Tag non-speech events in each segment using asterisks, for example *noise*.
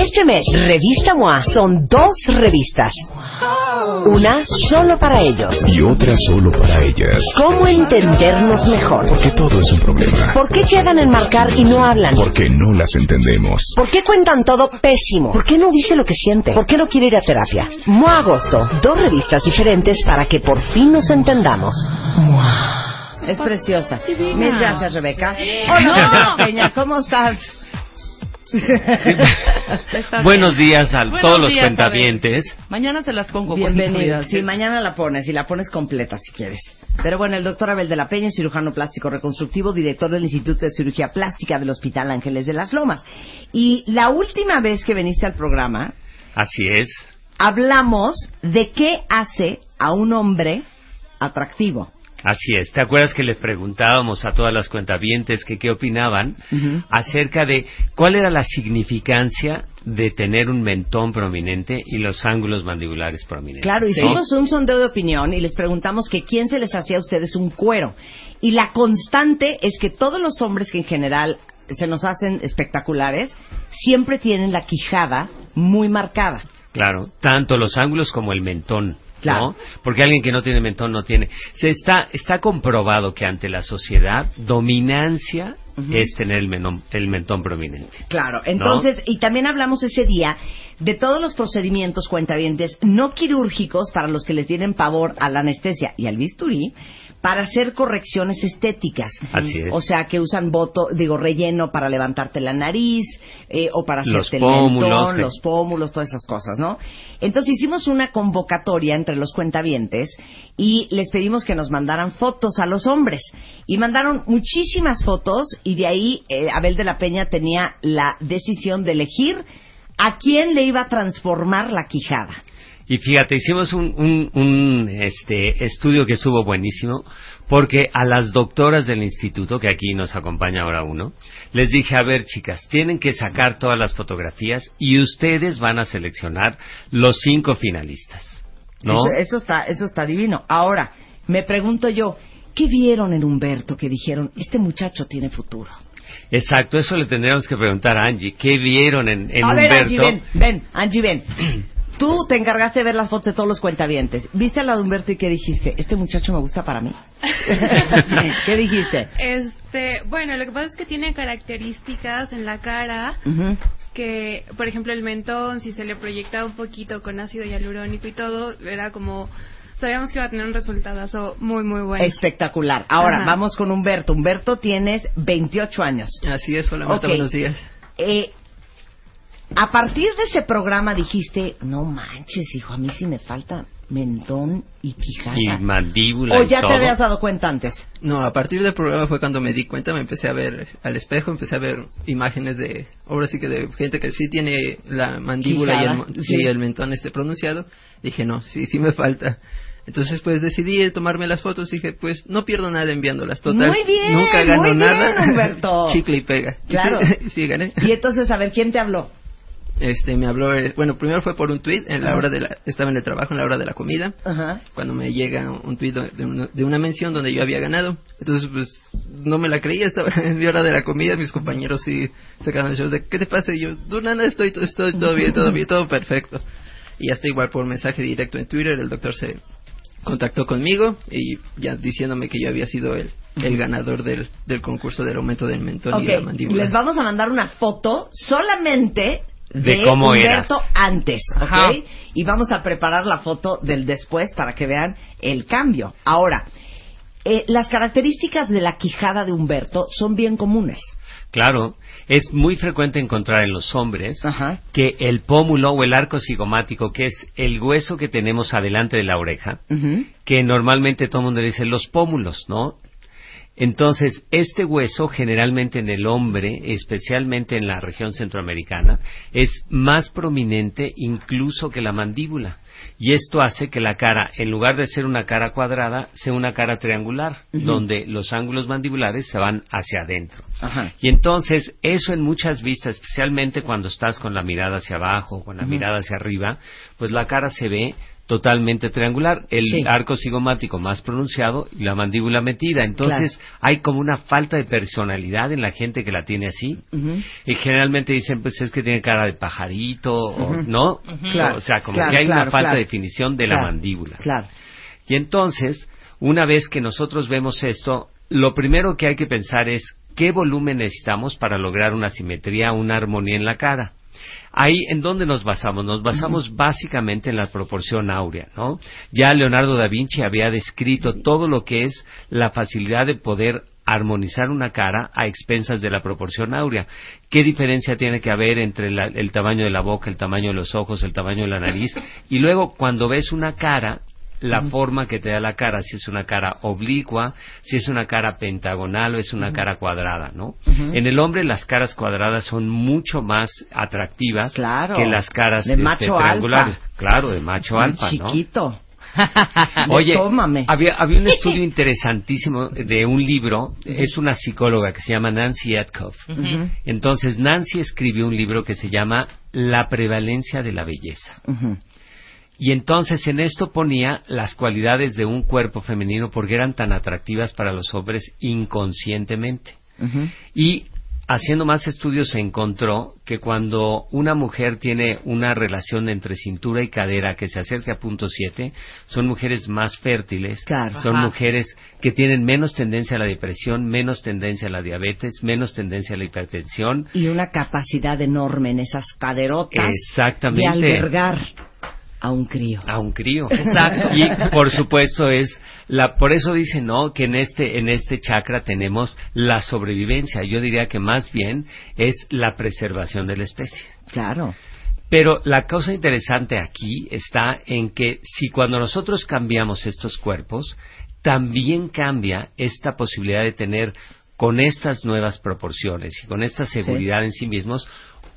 Este mes, Revista MOA son dos revistas. Una solo para ellos. Y otra solo para ellas. ¿Cómo entendernos mejor? Porque todo es un problema. ¿Por qué quedan en marcar y no hablan? Porque no las entendemos. ¿Por qué cuentan todo pésimo? ¿Por qué no dice lo que siente? ¿Por qué no quiere ir a terapia? MOA Agosto. Dos revistas diferentes para que por fin nos entendamos. Es preciosa. Mil gracias, Rebeca. Hola, Peña, ¿cómo estás? Buenos días a Buenos todos los cuentavientes. Mañana te las pongo. incluidas. Sí, mañana la pones y la pones completa si quieres. Pero bueno, el doctor Abel de la Peña, cirujano plástico reconstructivo, director del Instituto de Cirugía Plástica del Hospital Ángeles de las Lomas. Y la última vez que viniste al programa, Así es. hablamos de qué hace a un hombre atractivo. Así es. ¿Te acuerdas que les preguntábamos a todas las cuentavientes que qué opinaban acerca de cuál era la significancia de tener un mentón prominente y los ángulos mandibulares prominentes? Claro, hicimos un sondeo de opinión y les preguntamos que quién se les hacía a ustedes un cuero. Y la constante es que todos los hombres que en general se nos hacen espectaculares, siempre tienen la quijada muy marcada. Claro, tanto los ángulos como el mentón. Claro. ¿no? Porque alguien que no tiene mentón no tiene. Se está, está comprobado que ante la sociedad, dominancia es tener el, el mentón prominente. Claro, entonces, y también hablamos ese día de todos los procedimientos cuentavientes no quirúrgicos para los que les tienen pavor a la anestesia y al bisturí para hacer correcciones estéticas. Así es. O sea, que usan voto, digo, relleno para levantarte la nariz eh, o para Los hacerte el pómulos, mentón, los pómulos, todas esas cosas, ¿no? Entonces hicimos una convocatoria entre los cuentavientes y les pedimos que nos mandaran fotos a los hombres. Y mandaron muchísimas fotos y de ahí eh, Abel de la Peña tenía la decisión de elegir a quién le iba a transformar la quijada. Y fíjate, hicimos un, un- un, este, estudio que estuvo buenísimo, porque a las doctoras del instituto, que aquí nos acompaña ahora uno, les dije, a ver chicas, tienen que sacar todas las fotografías y ustedes van a seleccionar los cinco finalistas. ¿No? Eso, eso está, eso está divino. Ahora, me pregunto yo, ¿qué vieron en Humberto que dijeron, este muchacho tiene futuro? Exacto, eso le tendríamos que preguntar a Angie. ¿Qué vieron en, en a ver, Humberto? Angie, ven, ven, Angie, ven. Tú te encargaste de ver las fotos de todos los cuentavientes. ¿Viste a la de Humberto y qué dijiste? Este muchacho me gusta para mí. *laughs* ¿Qué dijiste? Este, bueno, lo que pasa es que tiene características en la cara que, por ejemplo, el mentón, si se le proyectaba un poquito con ácido hialurónico y todo, era como, sabíamos que iba a tener un resultado muy, muy bueno. Espectacular. Ahora, Ajá. vamos con Humberto. Humberto, tienes 28 años. Así es, hola Marta, Ok. buenos días. Eh, a partir de ese programa dijiste, no manches, hijo, a mí sí me falta mentón y quijada. Y mandíbula ¿O y ya todo. te habías dado cuenta antes? No, a partir del programa fue cuando me di cuenta, me empecé a ver al espejo, empecé a ver imágenes de, ahora sí que de gente que sí tiene la mandíbula y el, sí. sí, el mentón este pronunciado. Dije, no, sí, sí me falta. Entonces, pues decidí tomarme las fotos. Dije, pues no pierdo nada enviándolas. Total, Muy bien, nunca gano muy bien, nada. Humberto. *laughs* Chicle y pega. Y Claro. Sí, *laughs* sí, gané. Y entonces, a ver, ¿quién te habló? Este, me habló, eh, bueno, primero fue por un tweet en la hora de la, estaba en el trabajo en la hora de la comida. Ajá. cuando me llega un tuit de una, de una mención donde yo había ganado. Entonces, pues, no me la creía, estaba *laughs* en mi hora de la comida, mis compañeros sí sacaban el show de, ¿qué te pasa? Y yo, no, nada, estoy, estoy todo bien, todo bien, todo perfecto. Y hasta igual por mensaje directo en Twitter, el doctor se contactó conmigo y ya diciéndome que yo había sido el, el ganador del, del concurso del aumento del mentón y la mandíbula. les vamos a mandar una foto solamente de, De cómo era. Humberto antes, ¿ok? Ajá. Y vamos a preparar la foto del después para que vean el cambio. Ahora, eh, las características de la quijada de Humberto son bien comunes. Claro, es muy frecuente encontrar en los hombres Ajá. que el pómulo o el arco cigomático, que es el hueso que tenemos adelante de la oreja, que normalmente todo el mundo le dice los pómulos, ¿no? Entonces, este hueso generalmente en el hombre, especialmente en la región centroamericana, es más prominente incluso que la mandíbula. Y esto hace que la cara, en lugar de ser una cara cuadrada, sea una cara triangular, donde los ángulos mandibulares se van hacia adentro. Ajá. Y entonces, eso en muchas vistas, especialmente cuando estás con la mirada hacia abajo, con la mirada hacia arriba, pues la cara se ve totalmente triangular, el Sí. arco cigomático más pronunciado y la mandíbula metida. Entonces hay como una falta de personalidad en la gente que la tiene así. Y generalmente dicen, pues es que tiene cara de pajarito, o. ¿no? Claro, o sea, como claro, que hay una falta de definición de la mandíbula. Claro. Y entonces, una vez que nosotros vemos esto, lo primero que hay que pensar es qué volumen necesitamos para lograr una simetría, una armonía en la cara. Ahí, ¿en dónde nos basamos? Nos basamos básicamente en la proporción áurea, ¿no? Ya Leonardo da Vinci había descrito todo lo que es la facilidad de poder armonizar una cara a expensas de la proporción áurea. ¿Qué diferencia tiene que haber entre la- el tamaño de la boca, el tamaño de los ojos, el tamaño de la nariz? Y luego, cuando ves una cara, la forma que te da la cara, si es una cara oblicua, si es una cara pentagonal o es una cara cuadrada, ¿no? En el hombre las caras cuadradas son mucho más atractivas Claro. que las caras De este, macho triangulares. alfa. Claro, de macho alfa, ¿no? Chiquito. *laughs* Oye, había, había un *laughs* estudio interesantísimo de un libro, es una psicóloga que se llama Nancy Etkoff. Entonces, Nancy escribió un libro que se llama La prevalencia de la belleza. Y entonces en esto ponía las cualidades de un cuerpo femenino porque eran tan atractivas para los hombres inconscientemente. Y haciendo más estudios se encontró que cuando una mujer tiene una relación entre cintura y cadera que se acerca a punto 7, son mujeres más fértiles, Claro. son Ajá. mujeres que tienen menos tendencia a la depresión, menos tendencia a la diabetes, menos tendencia a la hipertensión. Y una capacidad enorme en esas caderotas Exactamente. de albergar a un crío. a un crío. Y por supuesto es la por eso dice no que en este en este chakra tenemos la sobrevivencia. Yo diría que más bien es la preservación de la especie. Claro. Pero la cosa interesante aquí está en que si cuando nosotros cambiamos estos cuerpos, también cambia esta posibilidad de tener con estas nuevas proporciones y con esta seguridad en sí mismos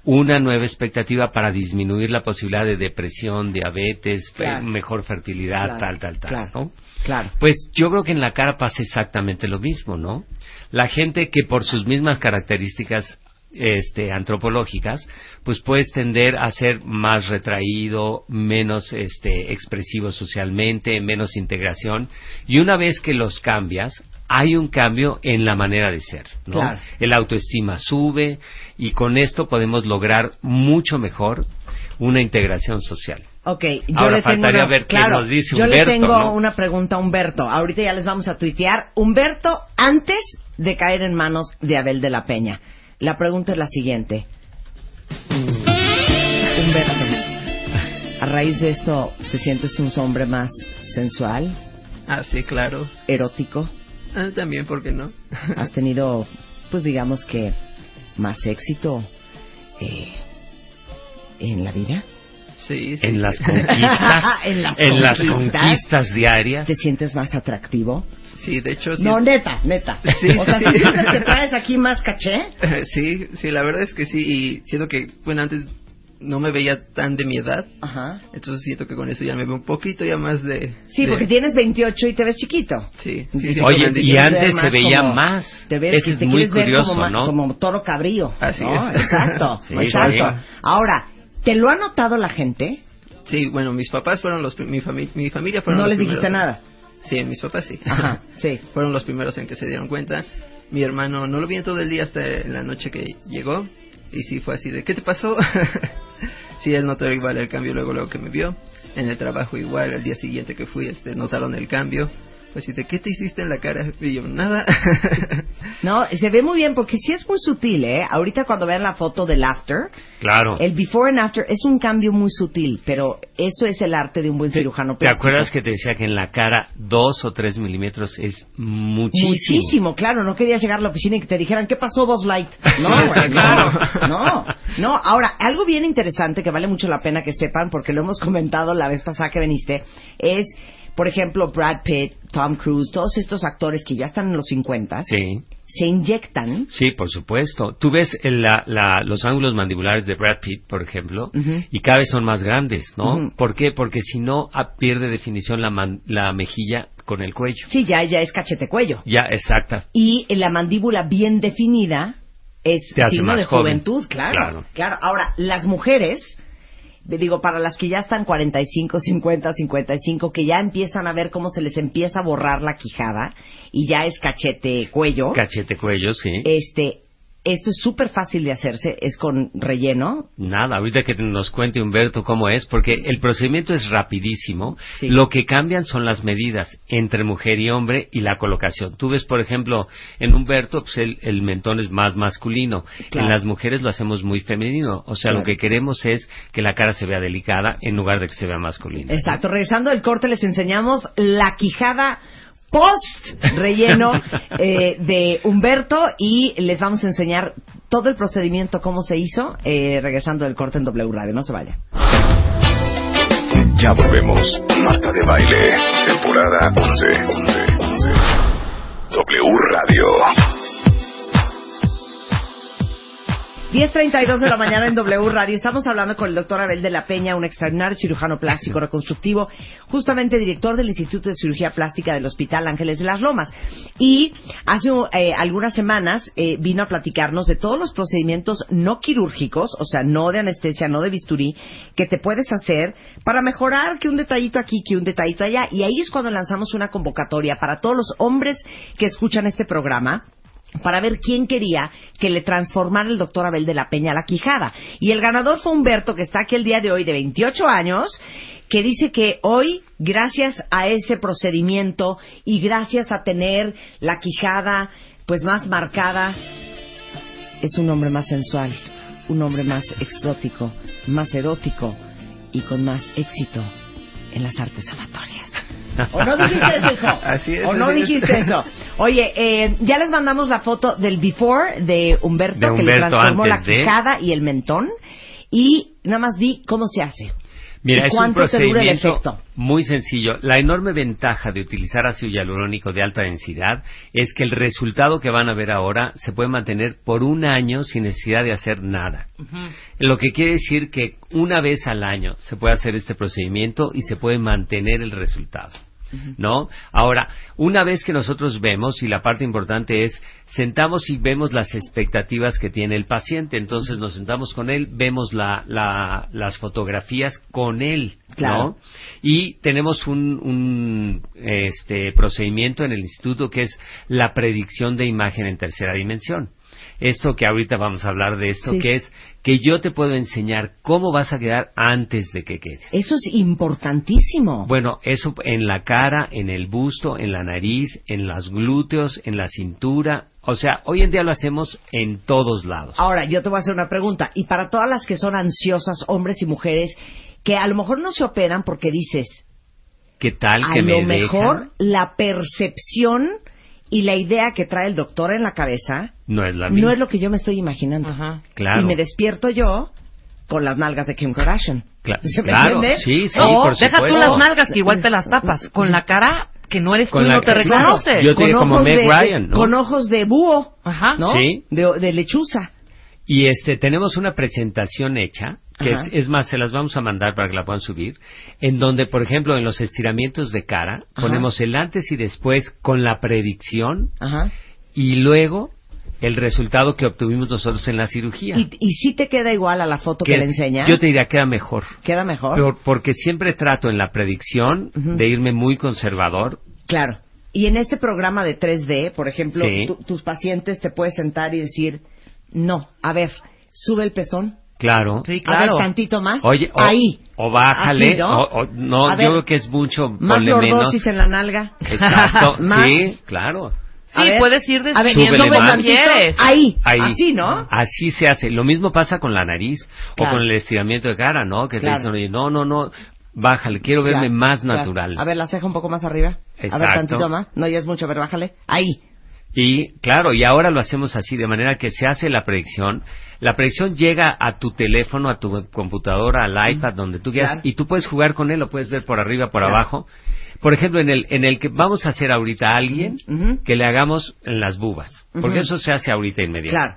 una nueva expectativa para disminuir la posibilidad de depresión, diabetes, Claro. mejor fertilidad, Claro, tal, tal, tal, claro. ¿no? Claro. Pues yo creo que en la cara pasa exactamente lo mismo, ¿no? La gente que por sus mismas características este, antropológicas, pues puedes tender a ser más retraído, menos este, expresivo socialmente, menos integración, y una vez que los cambias, hay un cambio en la manera de ser, ¿no? Claro. El autoestima sube y con esto podemos lograr mucho mejor una integración social. Ok, yo Ahora le tengo faltaría una, ver qué claro, nos dice yo le Humberto, tengo ¿no? una pregunta a Humberto. Ahorita ya les vamos a tuitear. Humberto, antes de caer en manos de Abel de la Peña. La pregunta es la siguiente. Humberto, a raíz de esto, ¿te sientes un hombre más sensual, Ah, sí, claro. erótico? Ah, también, ¿por qué no? ¿Has tenido, pues digamos que, más éxito eh, en la vida? sí, sí. En las conquistas, *laughs* En las en las conquistas. conquistas diarias. ¿Te sientes más atractivo? Sí, de hecho, sí. No, neta, neta. *laughs* Sí, o sea, sí, ¿sí sí. sientes que traes aquí más caché? *laughs* sí, sí, la verdad es que sí. Y siento que, bueno, antes no me veía tan de mi edad. Ajá. Entonces siento que con eso ya me veo un poquito ya más de... Sí, de- porque tienes 28 y te ves chiquito. Sí, Oye, y Te antes se veía como- más. Te ves, es te muy curioso, como, ¿no? como toro cabrío. Así ¿no? es. Exacto, *laughs* Sí, exacto. Ahora, ¿te lo ha notado la gente? Sí, bueno, mis papás fueron los... Mi, fami- mi familia fueron No los les dijiste primeros nada. Sí, mis papás sí. Ajá, sí. *laughs* fueron los primeros en que se dieron cuenta. Mi hermano no lo vi en todo el día hasta la noche que llegó. Y sí fue así de, ¿qué te pasó? *laughs* sí, él notó igual el cambio luego, luego que me vio. En el trabajo igual, el día siguiente que fui, este, notaron el cambio. Pues así de, ¿qué te hiciste en la cara? Y yo, nada. *laughs* No, se ve muy bien porque sí es muy sutil, ¿eh? Ahorita cuando vean la foto del after, Claro. el before and after es un cambio muy sutil, pero eso es el arte de un buen cirujano ¿Te plástico. acuerdas que te decía que en la cara dos o tres milímetros es muchísimo? Muchísimo, claro, no querías llegar a la oficina y que te dijeran, ¿qué pasó, Buzz Light? *laughs* No, claro. no, no. Ahora, algo bien interesante que vale mucho la pena que sepan, porque lo hemos comentado la vez pasada que viniste, es, por ejemplo, Brad Pitt, Tom Cruise, todos estos actores que ya están en los 50, Sí, se inyectan sí, por supuesto. Tú ves el- la- la- los ángulos mandibulares de Brad Pitt, por ejemplo, y cada vez son más grandes, ¿no? ¿Por qué? Porque si no ah, pierde definición la, man- la mejilla con el cuello. Sí, ya, ya es cachete cuello. Ya, exacta. Y la mandíbula bien definida es signo de joven. juventud, claro, Claro. claro. Ahora, las mujeres digo, para las que ya están 45, 50, 55, que ya empiezan a ver cómo se les empieza a borrar la quijada y ya es cachete cuello. Cachete cuello, sí. este, esto es súper fácil de hacerse, es con relleno. Nada, ahorita que nos cuente Humberto cómo es, porque el procedimiento es rapidísimo. Sí. Lo que cambian son las medidas entre mujer y hombre y la colocación. Tú ves, por ejemplo, en Humberto, pues el, el mentón es más masculino. Claro. En las mujeres lo hacemos muy femenino. O sea, Claro. lo que queremos es que la cara se vea delicada en lugar de que se vea masculina. Exacto, regresando del corte les enseñamos la quijada post relleno *laughs* eh, de Humberto y les vamos a enseñar todo el procedimiento, cómo se hizo, eh, regresando del corte en W Radio. No se vaya. Ya volvemos. Marta de Baile, temporada 11. 11, 11. W Radio. 10.32 de la mañana en W Radio. Estamos hablando con el doctor Abel de la Peña, un extraordinario cirujano plástico reconstructivo, justamente director del Instituto de Cirugía Plástica del Hospital Ángeles de las Lomas. Y hace eh, algunas semanas eh, vino a platicarnos de todos los procedimientos no quirúrgicos, o sea, no de anestesia, no de bisturí, que te puedes hacer para mejorar que un detallito aquí, que un detallito allá. Y ahí es cuando lanzamos una convocatoria para todos los hombres que escuchan este programa para ver quién quería que le transformara el doctor Abel de la Peña la quijada. Y el ganador fue Humberto, que está aquí el día de hoy, de 28 años, que dice que hoy, gracias a ese procedimiento y gracias a tener la quijada pues más marcada, es un hombre más sensual, un hombre más exótico, más erótico y con más éxito en las artes amatorias. ¿O no dijiste eso, hijo? *laughs* Así es, ¿O no es. dijiste eso? Oye, eh, ya les mandamos la foto del before de Humberto, De que le transformó la de- quijada y el mentón. Y nada más di cómo se hace. Mira, ¿Y es un procedimiento muy sencillo. La enorme ventaja de utilizar ácido hialurónico de alta densidad es que el resultado que van a ver ahora se puede mantener por un año sin necesidad de hacer nada. Lo que quiere decir que una vez al año se puede hacer este procedimiento y se puede mantener el resultado. ¿No? Ahora, una vez que nosotros vemos, y la parte importante es, sentamos y vemos las expectativas que tiene el paciente. Entonces nos sentamos con él, vemos la, la- las fotografías con él, Claro. ¿no? Y tenemos un, un, este, procedimiento en el instituto que es la predicción de imagen en tercera dimensión. Esto que ahorita vamos a hablar de esto, Sí. que es que yo te puedo enseñar cómo vas a quedar antes de que quedes. Eso es importantísimo. Bueno, eso en la cara, en el busto, en la nariz, en los glúteos, en la cintura. O sea, hoy en día lo hacemos en todos lados. Ahora, yo te voy a hacer una pregunta. Y para todas las que son ansiosas, hombres y mujeres, que a lo mejor no se operan porque dices, ¿Qué tal a que lo me mejor la percepción y la idea que trae el doctor en la cabeza No es la misma. no es lo que yo me estoy imaginando. Claro. Y me despierto yo con las nalgas de Kim Kardashian. Cla- ¿Se me claro, entiende? sí, sí, O- por Deja tú supuesto. las nalgas que igual te las tapas. Con la cara que no eres Con tú y no te Claro. reconoces. Yo te digo como ojos Meg de- Ryan, ¿no? Con ojos de búho, Ajá. ¿no? Sí. De, de lechuza. Y este, tenemos una presentación hecha, que es, es más, se las vamos a mandar para que la puedan subir, en donde, por ejemplo, en los estiramientos de cara, Ajá. ponemos el antes y después con la predicción Ajá. y luego el resultado que obtuvimos nosotros en la cirugía. Y, y si te queda igual a la foto que, Que le enseñas. Yo te diría queda mejor. ¿Queda mejor? Pero- porque siempre trato en la predicción de irme muy conservador. Claro. Y en este programa de 3D, por ejemplo, Sí. tu- tus pacientes te puedes sentar y decir, no, a ver, sube el pezón. Claro. Sí, A ver, claro. tantito más. Oye, o, ahí. o bájale, Aquí, ¿no? o, o- no, yo ver, creo que es mucho, Más ponle menos. lordosis en la nalga. Exacto, *laughs* Más. sí, claro. Sí, ver, puedes ir Súbele como más. quieres. Ahí, Ahí. así, ¿no? Así se hace. Lo mismo pasa con la nariz Claro. o con el estiramiento de cara, ¿no? Que Claro. te dicen, oye, no, no, no, bájale, quiero verme Claro, más claro. natural. A ver, la ceja un poco más arriba. A ver, Exacto. tantito más. No, ya es mucho, a ver, bájale. Ahí. Y claro, y ahora lo hacemos así, de manera que se hace la predicción. La predicción llega a tu teléfono, a tu computadora, al iPad, donde tú quieras, Claro. y tú puedes jugar con él, lo puedes ver por arriba, por Claro. abajo. Por ejemplo, en el, en el que vamos a hacer ahorita a alguien, que le hagamos en las bubas, porque eso se hace ahorita inmediato. Claro.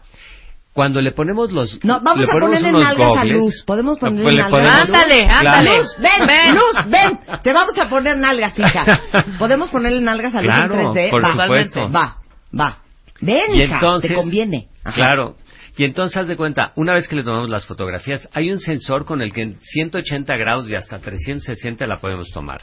Cuando le ponemos los No, vamos le a ponemos ponerle nalgas a Luz. Podemos ponerle pues nalgas ponemos- a Luz. Ándale, ándale. Luz, ven, Ven. Luz, ven. Te vamos a poner nalgas, hija. *laughs* ¿Podemos ponerle nalgas a Luz Claro, en 3D? por va, supuesto. Va, va. Ven, Y hija, entonces, te conviene. Ajá. claro. Y entonces, haz de cuenta, una vez que le tomamos las fotografías, hay un sensor con el que en 180 grados y hasta 360 la podemos tomar.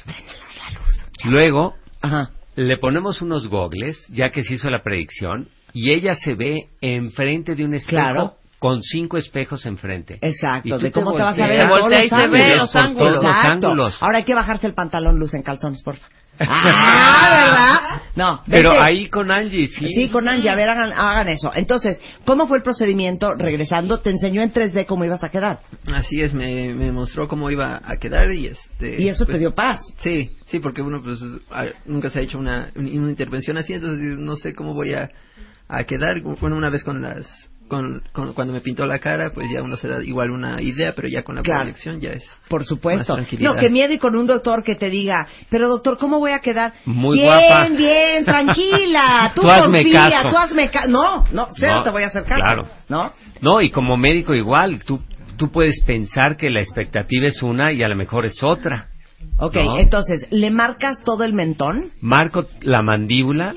Luego, Ajá. le ponemos unos gogles, ya que se hizo la predicción, y ella se ve enfrente de un espejo Claro. con cinco espejos enfrente. Y Exacto, tú de cómo te vas a ver todos los ángulos. los ángulos. Todos los ángulos. Ahora hay que bajarse el pantalón luz en calzones, porfa. Ah, ¿verdad? No. Pero vete. ahí con Angie, sí. Sí, con Angie, a ver, hagan, hagan eso. Entonces, ¿cómo fue el procedimiento? Regresando, te enseñó en 3D cómo ibas a quedar. Así es, me, me mostró cómo iba a quedar y este... Y eso pues, te dio paz. Sí, sí, porque uno pues nunca se ha hecho una, una intervención así, entonces no sé cómo voy a, a quedar. Bueno, una vez con las... Con, con- cuando me pintó la cara, pues ya uno se da igual una idea, pero ya con la Claro. proyección ya es... Por supuesto. Más tranquilidad. No, que miedo y con un doctor que te diga, pero doctor, ¿cómo voy a quedar? Muy bien, guapa. bien, tranquila, *laughs* tú, Tú hazme confía, caso. tú hazme caso. No, no, cero No, te voy a hacer caso. claro. ¿No? No, y como médico igual, tú, tú puedes pensar que la expectativa es una y a lo mejor es otra. Ok, No. entonces, ¿le marcas todo el mentón? Marco la mandíbula,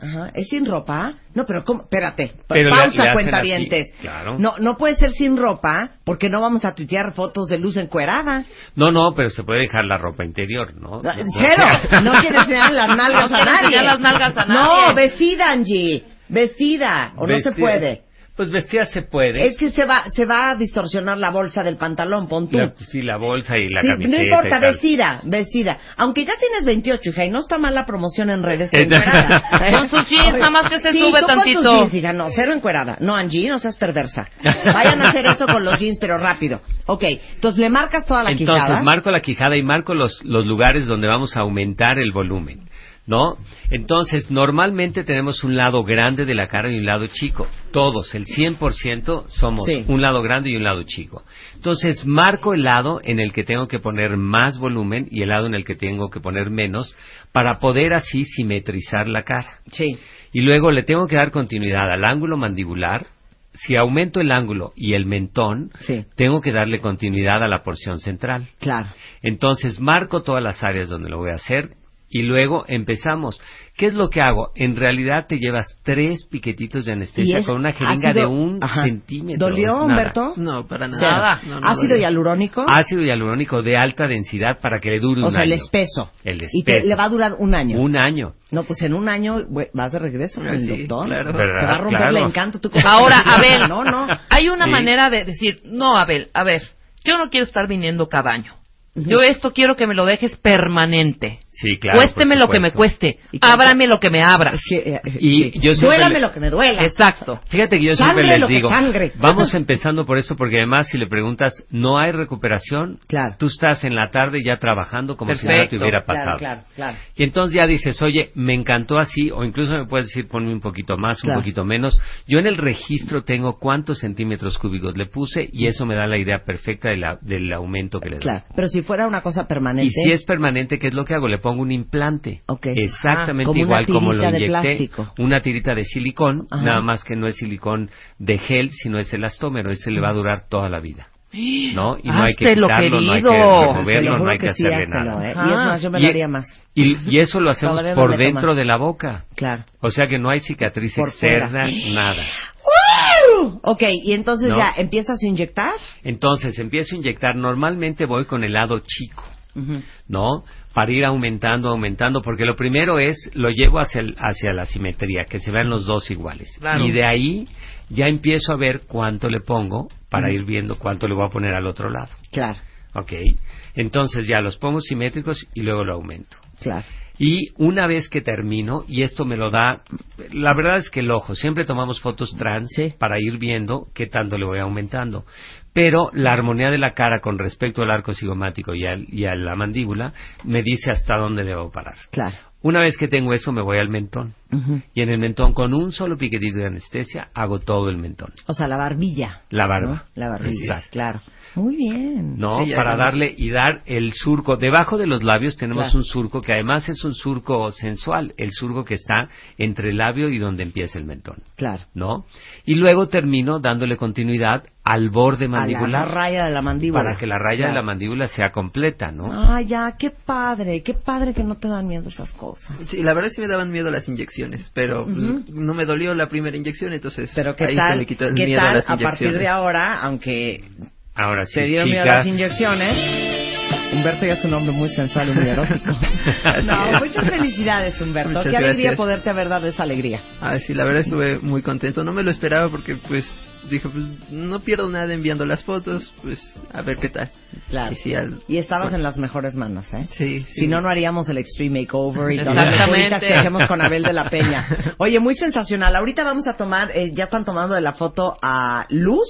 Ajá, ¿es sin ropa? No, pero ¿cómo? Espérate, Pero le- le pausa, hacen cuentavientes. así, claro. No, no puede ser sin ropa, porque no vamos a tuitear fotos de luz encuerada. no, no, pero se puede dejar la ropa interior, ¿no? No, No, Cero, *laughs* no quiere enseñar las nalgas No a nadie. enseñar las nalgas a No, vestida, Angie, vestida, o no se puede. Pues vestida se puede. Es que se va, se va a distorsionar la bolsa del pantalón, pon tú. La- sí, la bolsa y la Sí, camiseta. no y importa, tal. vestida, vestida. Aunque ya tienes 28, hija, y no está mal la promoción en redes. Eh, encuerada. *laughs* Con sus jeans, nada más que se Sí, sube tú con tus tantito. jeans, hija, no, cero encuerada. No, Angie, no seas perversa. Vayan a hacer esto con los jeans, pero rápido. Ok, entonces le marcas toda la Entonces, quijada. marco la quijada y marco los, los lugares donde vamos a aumentar el volumen, ¿no? Entonces, normalmente tenemos un lado grande de la cara y un lado chico. Todos, el 100% somos Sí. un lado grande y un lado chico. Entonces, marco el lado en el que tengo que poner más volumen y el lado en el que tengo que poner menos para poder así simetrizar la cara. Sí, Y luego le tengo que dar continuidad al ángulo mandibular. Si aumento el ángulo y el mentón, Sí. tengo que darle continuidad a la porción central. claro. Entonces marco todas las áreas donde lo voy a hacer y luego empezamos. ¿Qué es lo que hago? En realidad te llevas tres piquetitos de anestesia es con una jeringa ácido- de un Ajá. centímetro. ¿Dolió. Humberto? No, para nada. Nada. No, no ¿Ácido hialurónico? Ácido hialurónico de alta densidad para que le dure o un sea, el año. espeso. El Y te- espeso. le va a durar un año. Un año. No, pues en un año vas de regreso con Ah, el sí, doctor. claro. Se va a romper Claro. el encanto. tú Ahora, Abel, No, no. hay una Sí. manera de decir, no, Abel, a ver, yo no quiero estar viniendo cada año. Yo esto quiero que me lo dejes permanente. Sí, claro. Cuésteme lo que me cueste. ¿Y qué- Ábrame lo que me abra. Que, eh, Y sí. yo siempre Duélame le- lo que me duela. Exacto. Fíjate que yo Sangre siempre lo les que digo, sangre. vamos empezando por esto porque además si le preguntas, no hay recuperación, Claro. tú estás en la tarde ya trabajando como si nada te hubiera Claro, pasado. claro, claro. Y entonces ya dices, oye, me encantó así, o incluso me puedes decir, ponme un poquito más, Claro. un poquito menos. Yo en el registro tengo cuántos centímetros cúbicos le puse y eso me da la idea perfecta de la- del aumento que le doy. Claro. Pero si fuera una cosa permanente. Y si es permanente, ¿qué es lo que hago? Le pongo un implante. Exactamente Ah, como igual como lo inyecté. Una tirita de silicón, Ajá. nada más que no es silicón de gel, sino es elastómero. Ese le va a durar toda la vida. ¿No? Y no hay que quitarlo, no hay que removerlo, juro no hay que, sí, hacerle háztelo, nada. ¿eh? Y es más, yo me Y- lo haría más. Y, y eso lo hacemos por dentro más. de la boca. Claro. O sea que no hay cicatriz Por externa, fuera. *gasps* nada. ¡Woo! Ok, y entonces No. ya empiezas a inyectar. Entonces empiezo a inyectar. Normalmente voy con el lado chico. ¿No? Para ir aumentando, aumentando, porque lo primero es, lo llevo hacia, el- hacia la simetría, que se vean los dos iguales. Claro. Y de ahí ya empiezo a ver cuánto le pongo para ir viendo cuánto le voy a poner al otro lado. Claro, ¿Ok? Entonces ya los pongo simétricos y luego lo aumento. claro. Y una vez que termino, y esto me lo da, la verdad es que el ojo, siempre tomamos fotos trans Sí. para ir viendo qué tanto le voy aumentando. Pero la armonía de la cara con respecto al arco cigomático y, al- y a la mandíbula me dice hasta dónde debo parar. Claro. Una vez que tengo eso, me voy al mentón. Ujú. Y en el mentón, con un solo piquetito de anestesia, hago todo el mentón. O sea, la barbilla. La barba. ¿no? La barbilla, Exacto. claro. Muy bien. ¿no? Sí, Para darle y dar el surco. Debajo de los labios tenemos Claro. un surco que además es un surco sensual, el surco que está entre el labio y donde empieza el mentón, Claro. ¿no? Y luego termino dándole continuidad al borde A la mandibular raya de la mandíbula. para que la raya Claro. de la mandíbula sea completa, ¿no? Ah, ya, qué padre, qué padre que no te dan miedo esas cosas. Sí, la verdad sí me daban miedo las inyecciones. Inyecciones, pero pues, no me dolió la primera inyección, entonces Pero ¿qué ahí tal, se me quitó el qué miedo tal a las a inyecciones. partir de ahora, aunque Ahora sí, te dio miedo a las inyecciones, Humberto ya es un hombre muy sensual y muy erótico. *laughs* *laughs* No, muchas felicidades, Humberto. Muchas Qué alegría gracias. poderte haber dado esa alegría. Ah, sí, la verdad estuve muy contento. No me lo esperaba porque, pues, dije, pues, no pierdo nada enviando las fotos, pues, a ver qué tal. Claro. Y sí, al- Y estabas bueno, en las mejores manos, ¿eh? Sí, sí. Si no, no haríamos el Extreme Makeover y todas las que hacemos con Abel de la *laughs* Peña. Oye, muy sensacional. Ahorita vamos a tomar, eh, ya están tomando de la foto a Luz.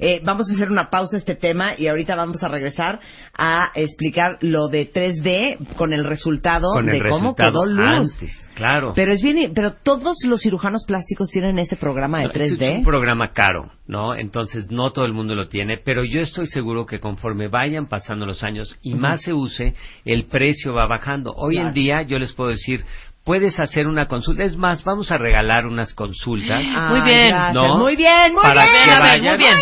Eh, vamos a hacer una pausa a este tema y ahorita vamos a regresar a explicar lo de 3D con el resultado Con el de cómo resultado quedó Luz. antes, claro. Pero es bien, pero todos los cirujanos plásticos tienen ese programa de No, es- 3D. Es un programa caro, ¿no? Entonces no todo el mundo lo tiene, pero yo estoy seguro que conforme vayan pasando los años y más se use, el precio va bajando. Hoy Claro. en día yo les puedo decir, puedes hacer una consulta. Es más, vamos a regalar unas consultas, Ah, *gasps* Muy bien. gracias. ¿no? Muy bien, muy Para bien. que muy bien.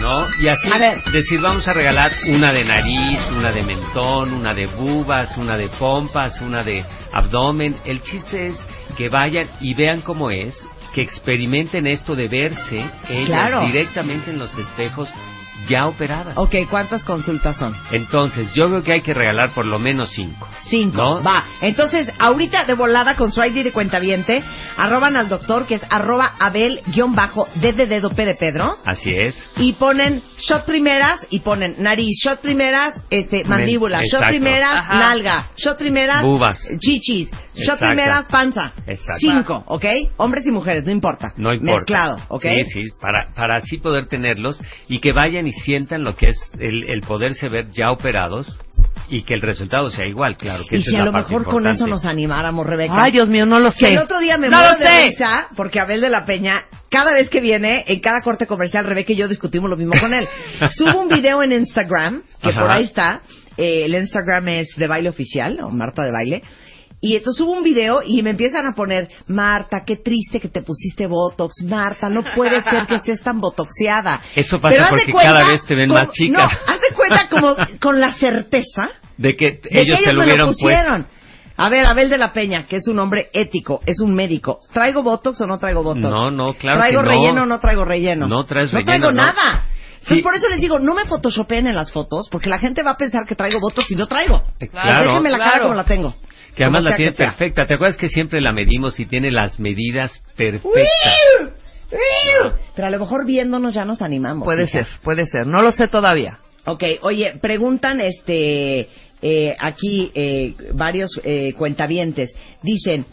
¿no? Y así A ver. decir, vamos a regalar una de nariz, una de mentón, una de bubas, una de pompas, una de abdomen. El chiste es que vayan y vean cómo es, que experimenten esto de verse ellas Claro. directamente en los espejos ya operadas. Ok, ¿cuántas consultas son? Entonces, yo creo que hay que regalar por lo menos cinco. Cinco. ¿No? Va. Entonces, ahorita de volada con su ID de cuentaviente, arroban al doctor, que es arroba abel-d de dedo P de Pedro, Así es. y ponen shot primeras, y ponen nariz, shot primeras, este, mandíbula, shot primeras, Ajá. nalga, shot primeras, Bubas. chichis, shot Exacto. primeras, panza. Exacto. Cinco, ¿ok? Hombres y mujeres, no importa. No importa. Mezclado, ¿ok? Sí, sí, para, para así poder tenerlos y que vayan y sientan lo que es el, el poderse ver ya operados y que el resultado sea igual, claro. Que Y esa si es a la lo mejor con eso nos animáramos, Rebeca. Ay, Dios mío, no lo Que sé. el otro día me no muero lo de sé. risa porque Abel de la Peña, cada vez que viene, en cada corte comercial, Rebeca y yo discutimos lo mismo con él. *laughs* Subo un video en Instagram, que Ajá. por ahí está. eh, el Instagram es de baile oficial, o Marta de baile. Y entonces subo un video y me empiezan a poner, Marta, qué triste que te pusiste Botox. Marta, no puede ser que estés tan botoxeada. Eso pasa Pero porque cada vez te ven como- más chicas. No, haz de cuenta como con la certeza De que de ellos te lo hubieran puesto. pusieron. A ver, Abel de la Peña, que es un hombre ético, es un médico. ¿Traigo botox o no traigo botox? No, no, claro ¿Traigo que no. relleno o no traigo relleno? No traes No relleno, traigo no. nada. Entonces, Sí. por eso les digo, no me photoshopeen en las fotos, porque la gente va a pensar que traigo botox y no traigo. Eh, Pues Claro. Déjenme la cara claro. como la tengo. Que además la tiene perfecta. ¿Te acuerdas que siempre la medimos y tiene las medidas perfectas? Pero a lo mejor viéndonos ya nos animamos. Puede hija. ser, puede ser. No lo sé todavía. Ok, oye, preguntan este eh, aquí eh, varios eh, cuentavientes. Dicen,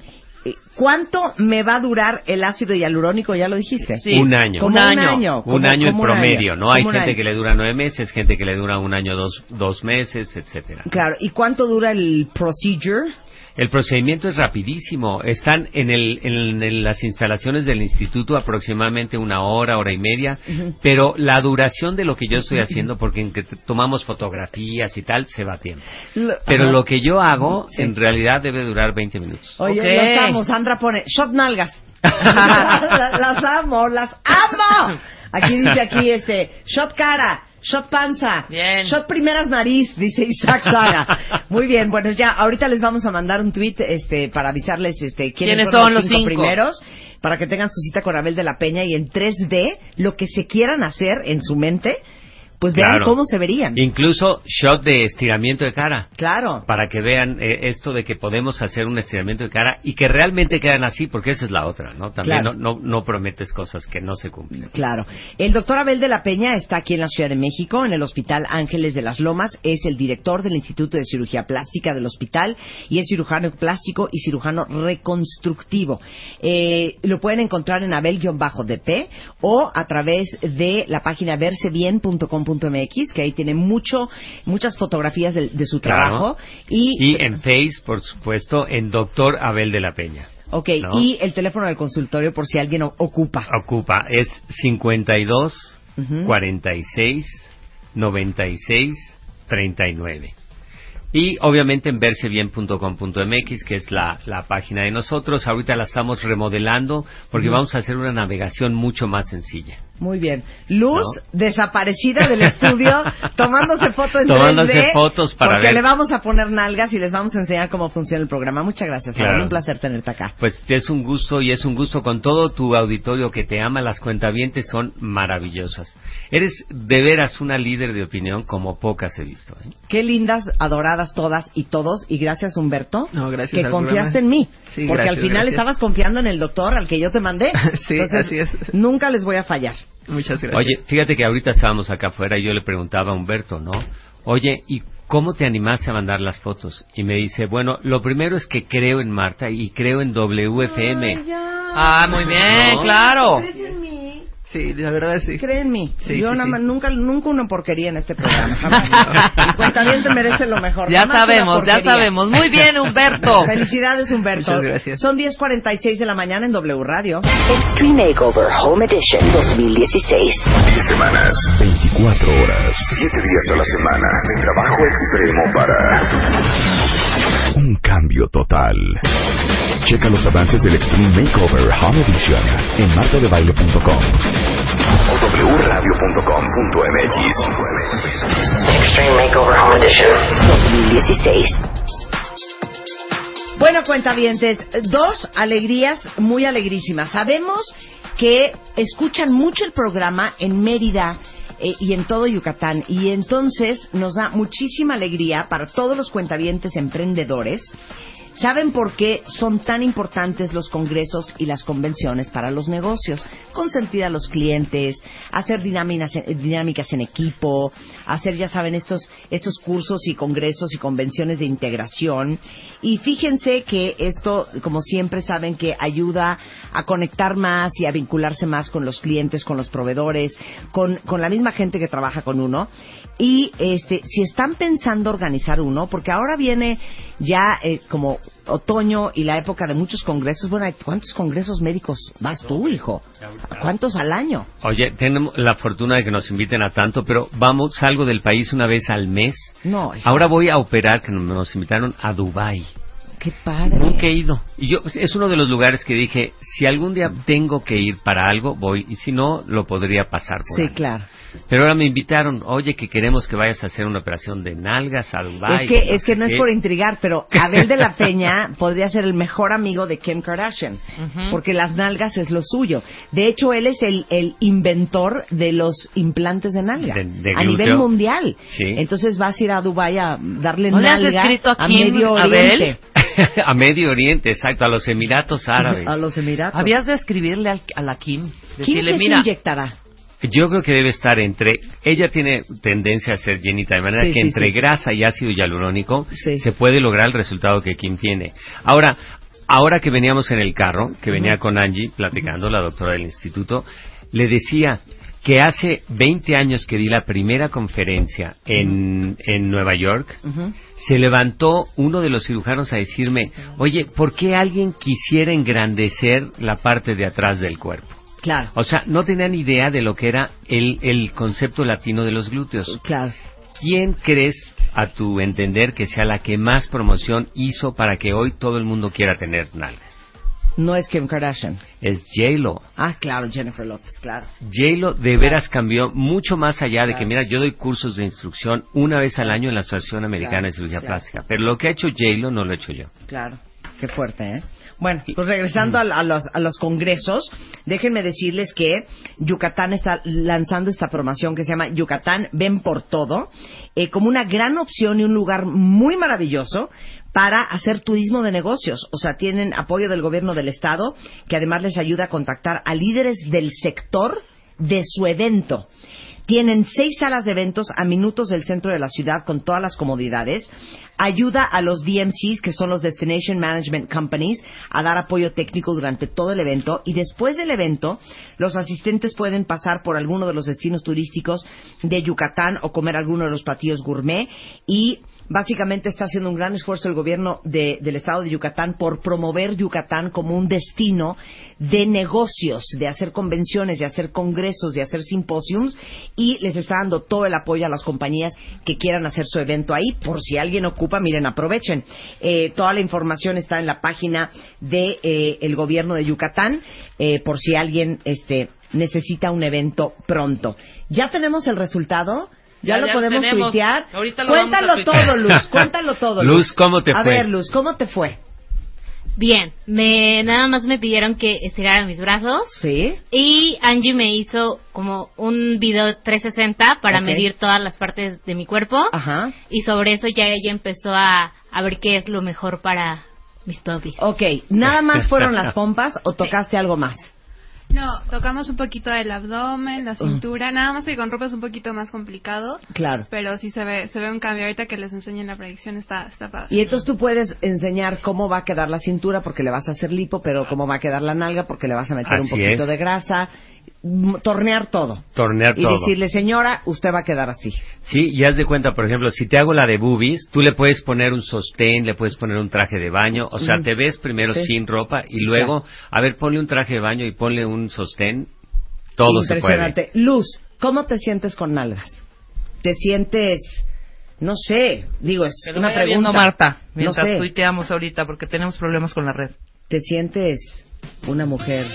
eh, ¿cuánto me va a durar el ácido hialurónico? Ya lo dijiste. Sí. Un año. Un año. Un año en promedio, año, ¿no? Hay gente año. que le dura nueve meses, gente que le dura un año, dos, dos meses, etcétera. Claro, ¿y cuánto dura el procedure? El procedimiento es rapidísimo. Están en, el, en, las instalaciones del instituto aproximadamente una hora, hora y media, pero la duración de lo que yo estoy haciendo, porque en que tomamos fotografías y tal, se va a tiempo. Lo- Pero Ajá. lo que yo hago, Sí. en realidad debe durar 20 minutos. Oye, las amo. Sandra pone, shot nalgas. las, *laughs* *laughs* las amo, las amo. Aquí dice aquí este, shot cara, shot panza, Bien. shot primeras nariz, dice Isaac Saga. *laughs* Muy bien, bueno, ya ahorita les vamos a mandar un tweet este para avisarles este quiénes, ¿Quiénes son, los cinco, cinco? primeros para que tengan su cita con Abel de la Peña y en 3D lo que se quieran hacer en su mente, pues vean Claro. cómo se verían. Incluso shot de estiramiento de cara. Claro. Para que vean eh, esto de que podemos hacer un estiramiento de cara y que realmente quedan así, porque esa es la otra, ¿no? También Claro. no, no, no prometes cosas que no se cumplen. Claro. El doctor Abel de la Peña está aquí en la Ciudad de México, en el Hospital Ángeles de las Lomas. Es el director del Instituto de Cirugía Plástica del hospital y es cirujano plástico y cirujano reconstructivo. Eh, lo pueden encontrar en abel-dp o a través de la página versebien.com.mx, que ahí tiene mucho, muchas fotografías de, de su Claro. trabajo. Y, Y en Face, por supuesto, en Doctor Abel de la Peña. ok, ¿no? y el teléfono del consultorio por si alguien ocupa. Ocupa, es 52 Ujú. 46 96 39. Y obviamente en versebien.com.mx, que es la, la página de nosotros. Ahorita la estamos remodelando porque vamos a hacer una navegación mucho más sencilla. Muy bien. Luz desaparecida del *laughs* estudio, tomándose fotos en Tomándose 3D, fotos para porque ver. le vamos a poner nalgas y les vamos a enseñar cómo funciona el programa. Muchas gracias, Claro. Un placer tenerte acá. Pues es un gusto y es un gusto con todo tu auditorio que te ama. Las cuentavientes son maravillosas. Eres de veras una líder de opinión como pocas he visto. ¿eh? Qué lindas, adoradas todas y todos. Y gracias, Humberto, No, gracias que confiaste programa. en mí. Sí, porque gracias, al final gracias. estabas confiando en el doctor al que yo te mandé. *laughs* Sí, así es. Nunca les voy a fallar. Muchas gracias. Oye, fíjate que ahorita estábamos acá afuera y yo le preguntaba a Humberto, ¿no? Oye, ¿y cómo te animaste a mandar las fotos? Y me dice, bueno, lo primero es que creo en Marta y creo en WFM. Ah, muy bien, No. claro. Sí, la verdad sí. Mí. Sí, yo sí, nada sí. más, nunca, nunca una porquería en este programa. *laughs* Jamás. El cuentaviente merece lo mejor. Ya jamás sabemos, ya sabemos. Muy bien, Humberto. *laughs* Felicidades, Humberto. Muchas gracias. Son 10.46 de la mañana en W Radio. Extreme Makeover Home Edition 2016. 10 semanas, 24 horas, 7 días a la semana de trabajo extremo para un cambio total. Checa los avances del Extreme Makeover Home Edition en martadebaile.com o wradio.com.mx. Extreme Makeover Home Edition 2016. Bueno, cuentavientes, dos alegrías muy alegrísimas. Sabemos que escuchan mucho el programa en Mérida eh, y en todo Yucatán y entonces nos da muchísima alegría para todos los cuentavientes emprendedores. ¿Saben por qué son tan importantes los congresos y las convenciones para los negocios? Consentir a los clientes, hacer dinámicas, dinámicas en equipo, hacer, ya saben, estos, estos cursos y congresos y convenciones de integración. Y fíjense que esto, como siempre saben, que ayuda a conectar más y a vincularse más con los clientes, con los proveedores, con, con la misma gente que trabaja con uno. Y este, si están pensando organizar uno, porque ahora viene ya eh, como otoño y la época de muchos congresos. Bueno, ¿cuántos congresos médicos vas tú, hijo? ¿Cuántos al año? Oye, tenemos la fortuna de que nos inviten a tanto, pero vamos, salgo del país una vez al mes. No, hijo, Ahora voy a operar, que nos invitaron a Dubai. qué padre. Nunca he ido. Y yo, es uno de los lugares que dije, si algún día tengo que ir para algo, voy. Y si no, lo podría pasar por Sí, ahí. claro. Pero ahora me invitaron, oye, que queremos que vayas a hacer una operación de nalgas a Dubái. Es que, es sé que no es por intrigar, pero Abel de la *laughs* Peña podría ser el mejor amigo de Kim Kardashian, porque las nalgas es lo suyo. De hecho, él es el, el inventor de los implantes de nalga De- de a nivel mundial. Sí. Entonces vas a ir a Dubái a darle ¿No nalga a Medio Abel? Oriente. *laughs* a Medio Oriente, exacto, a los Emiratos Árabes. *laughs* A los Emiratos. Habías de escribirle al- a la Kim. ¿Quién Decirle, que se mira, inyectará? Yo creo que debe estar entre. Ella tiene tendencia a ser llenita, de manera Sí, que sí, entre sí. grasa y ácido hialurónico se puede lograr el resultado que Kim tiene. Ahora, ahora que veníamos en el carro, que venía con Angie platicando, la doctora del instituto, le decía que hace 20 años que di la primera conferencia en, en Nueva York, se levantó uno de los cirujanos a decirme, oye, ¿por qué alguien quisiera engrandecer la parte de atrás del cuerpo? Claro, O sea, no tenían idea de lo que era el, el concepto latino de los glúteos. claro. ¿Quién crees, a tu entender, que sea la que más promoción hizo para que hoy todo el mundo quiera tener nalgas? No es Kim Kardashian. Es J-Lo. Ah, claro, Jennifer Lopez, claro. J-Lo de veras cambió mucho más allá de que, mira, yo doy cursos de instrucción una vez al año en la Asociación Americana Claro, de Cirugía claro. Plástica. Pero lo que ha hecho J-Lo no lo he hecho yo. Claro. Qué fuerte, ¿eh? Bueno, pues regresando a, los congresos, déjenme decirles que Yucatán está lanzando esta promoción que se llama Yucatán Ven por Todo, eh, como una gran opción y un lugar muy maravilloso para hacer turismo de negocios. O sea, tienen apoyo del gobierno del estado, que además les ayuda a contactar a líderes del sector de su evento. Tienen seis salas de eventos a minutos del centro de la ciudad con todas las comodidades. Ayuda a los DMCs, que son los Destination Management Companies, a dar apoyo técnico durante todo el evento. Y después del evento, los asistentes pueden pasar por alguno de los destinos turísticos de Yucatán o comer alguno de los platillos gourmet. Y básicamente está haciendo un gran esfuerzo el gobierno de- del estado de Yucatán por promover Yucatán como un destino de negocios, de hacer convenciones, de hacer congresos, de hacer simposiums y les está dando todo el apoyo a las compañías que quieran hacer su evento ahí. Por si alguien ocupa, miren, aprovechen. Eh, toda la información está en la página de eh, el gobierno de Yucatán. eh, por si alguien este necesita un evento pronto. ¿Ya tenemos el resultado? ¿Ya, Ya, lo ya podemos tuitear? Ahorita lo cuéntalo vamos a todo, Luz. *laughs* Cuéntalo todo, Luz. Luz, ¿cómo te a fue? ver, Luz, ¿cómo te fue? Bien, me nada más me pidieron que estirara mis brazos ¿Sí? y Angie me hizo como un video 360 para medir todas las partes de mi cuerpo Ajá. y sobre eso ya ella empezó a, a ver qué es lo mejor para mis puppies. Ok, ¿nada más fueron las *laughs* pompas o tocaste algo más? No, tocamos un poquito el abdomen, la cintura, nada más que con ropa es un poquito más complicado, Claro. pero sí se ve se ve un cambio ahorita que les enseñen la predicción está está padre. Y entonces tú puedes enseñar cómo va a quedar la cintura porque le vas a hacer lipo, pero cómo va a quedar la nalga porque le vas a meter un poquito es. de grasa, tornear todo. Tornear y todo. decirle, señora, usted va a quedar así. Sí, y haz de cuenta, por ejemplo, si te hago la de boobies, tú le puedes poner un sostén, le puedes poner un traje de baño, o sea, Mm. te ves primero Sí. sin ropa y luego, a ver, ponle un traje de baño y ponle un sostén, todo se puede. Impresionante. Luz, ¿cómo te sientes con nalgas? ¿Te sientes, no sé, digo, es lo una pregunta. Marta, no mientras sé, tuiteamos ahorita, porque tenemos problemas con la red. ¿te sientes una mujer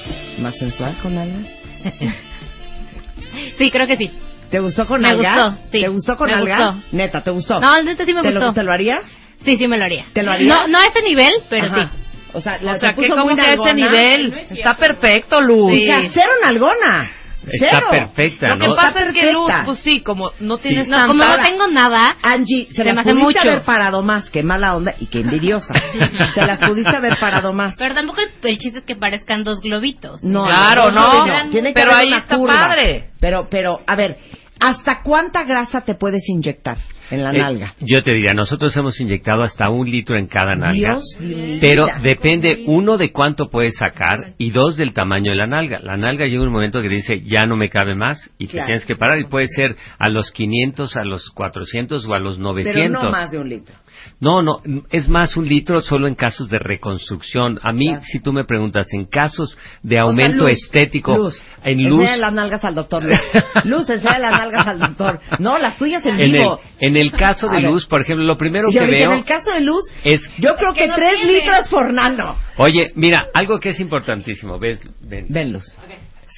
más sensual con nalgas? *laughs* Sí, creo que sí. ¿Te gustó con Me gustó, sí. ¿Te gustó con Me gustó. Neta, ¿te gustó? No, neta sí me ¿Te lo, gustó. ¿Te lo harías? Sí, sí me lo haría. ¿Te lo harías? No, no a ese nivel, pero Ajá. sí. O sea, la O sea, que como muy que a ese nalgona. nivel está perfecto, Luz. O sea, cero nalgona. Está Cero. perfecta, Lo que pasa Está es que Luz, pues sí, como no tienes No, tanta... como no tengo nada, Angie, se, Se las hace pudiste mucho. haber parado más, qué mala onda y qué envidiosa. *laughs* se las pudiste haber parado más. pero tampoco el, el chiste es que parezcan dos globitos. No, Claro, no, no. Tiene que Pero haber ahí una está curva. padre. Pero, pero, a ver, ¿hasta cuánta grasa te puedes inyectar en la Eh, nalga? yo te diría, nosotros hemos inyectado hasta un litro en cada nalga. Dios Pero vida. depende, uno, de cuánto puedes sacar y dos, del tamaño de la nalga. La nalga llega un momento que dice, ya no me cabe más y Claro. te tienes que parar. Y puede ser a los 500, a los 400 o a los 900. Pero no más de un litro. No, no, es más un litro solo en casos de reconstrucción. A mí, Claro. si tú me preguntas, en casos de O sea, aumento Luz, estético, Luz, en luz, Enseña las nalgas al doctor. Luz, *laughs* Luz enseña las nalgas al doctor. No, las tuyas en, en el, vivo. en el caso de luz, por ejemplo, lo primero que veo en el caso de Luz, es, yo creo que, no tres tiene. litros por nano. oye, mira, algo que es importantísimo, ves, ven. Ven, Luz.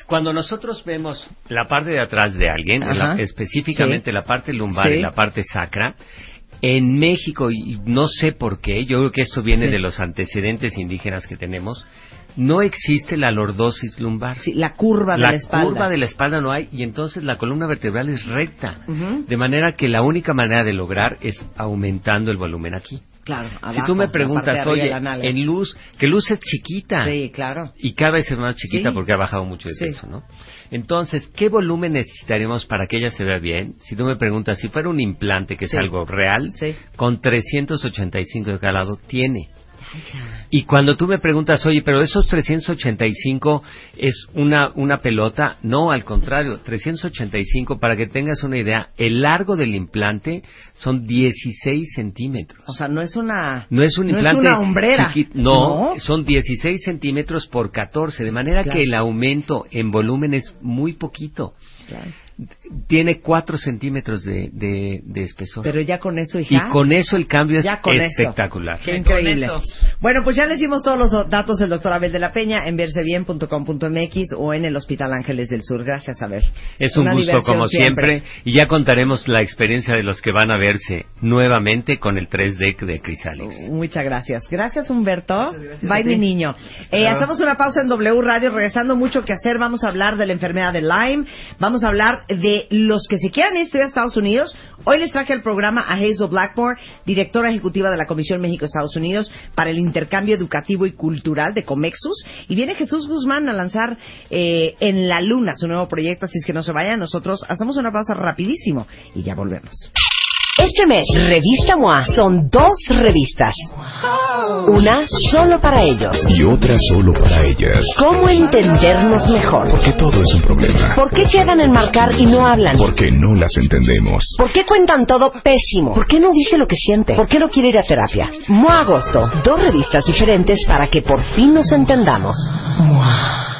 Cuando nosotros vemos la parte de atrás de alguien, la- específicamente Sí. la parte lumbar Sí. y la parte sacra, en México, y no sé por qué, yo creo que esto viene Sí. de los antecedentes indígenas que tenemos, no existe la lordosis lumbar. Sí, la curva de la, espalda. curva de la espalda no hay y entonces la columna vertebral es recta. De manera que la única manera de lograr es aumentando el volumen aquí. Claro, si abajo, tú me la preguntas, oye, la nalga. en luz, que luz es chiquita. Sí, claro. Y cada vez es más chiquita Sí. porque ha bajado mucho de Sí. peso, ¿no? Entonces, ¿qué volumen necesitaremos para que ella se vea bien? Si tú me preguntas, si fuera un implante, que es Sí. algo real, Sí. con 385 de cada lado, tiene. Y cuando tú me preguntas, oye, pero esos 385 es una, una pelota, no, al contrario, 385, para que tengas una idea, el largo del implante son 16 centímetros. O sea, no es una... No es un no implante una hombrera. chiqui- no, son 16 centímetros por 14, de manera Claro. que el aumento en volumen es muy poquito. Claro. Tiene 4 centímetros de, de, de espesor. Pero ya con eso, y hija... con eso el cambio es ya con eso. espectacular. Qué increíble. Bueno, pues ya les dimos todos los datos del doctor Abel de la Peña en versebien.com.mx o en el Hospital Ángeles del Sur. Gracias, Abel. Es un Una gusto como siempre. y ya contaremos la experiencia de los que van a verse nuevamente con el 3D de Crisálix. Muchas gracias. Gracias, Humberto. gracias Bye, mi niño. Eh, Claro. hacemos una pausa en W Radio, regresando mucho que hacer. Vamos a hablar de la enfermedad de Lyme. Vamos a hablar de los que se quieran estudiar a Estados Unidos. Hoy les traje al programa a Hazel Blackmore, directora ejecutiva de la Comisión México-Estados Unidos para el intercambio educativo y cultural de Comexus. Y viene Jesús Guzmán a lanzar eh, en la Luna su nuevo proyecto, así es que no se vayan. Nosotros hacemos una pausa rapidísimo y ya volvemos. Este mes, Revista MOA son dos revistas. Una solo para ellos. Y otra solo para ellas. ¿Cómo entendernos mejor? Porque todo es un problema. ¿Por qué quedan en marcar y no hablan? Porque no las entendemos. ¿Por qué cuentan todo pésimo? ¿Por qué no dice lo que siente? ¿Por qué no quiere ir a terapia? MOA Agosto, dos revistas diferentes para que por fin nos entendamos. MOA.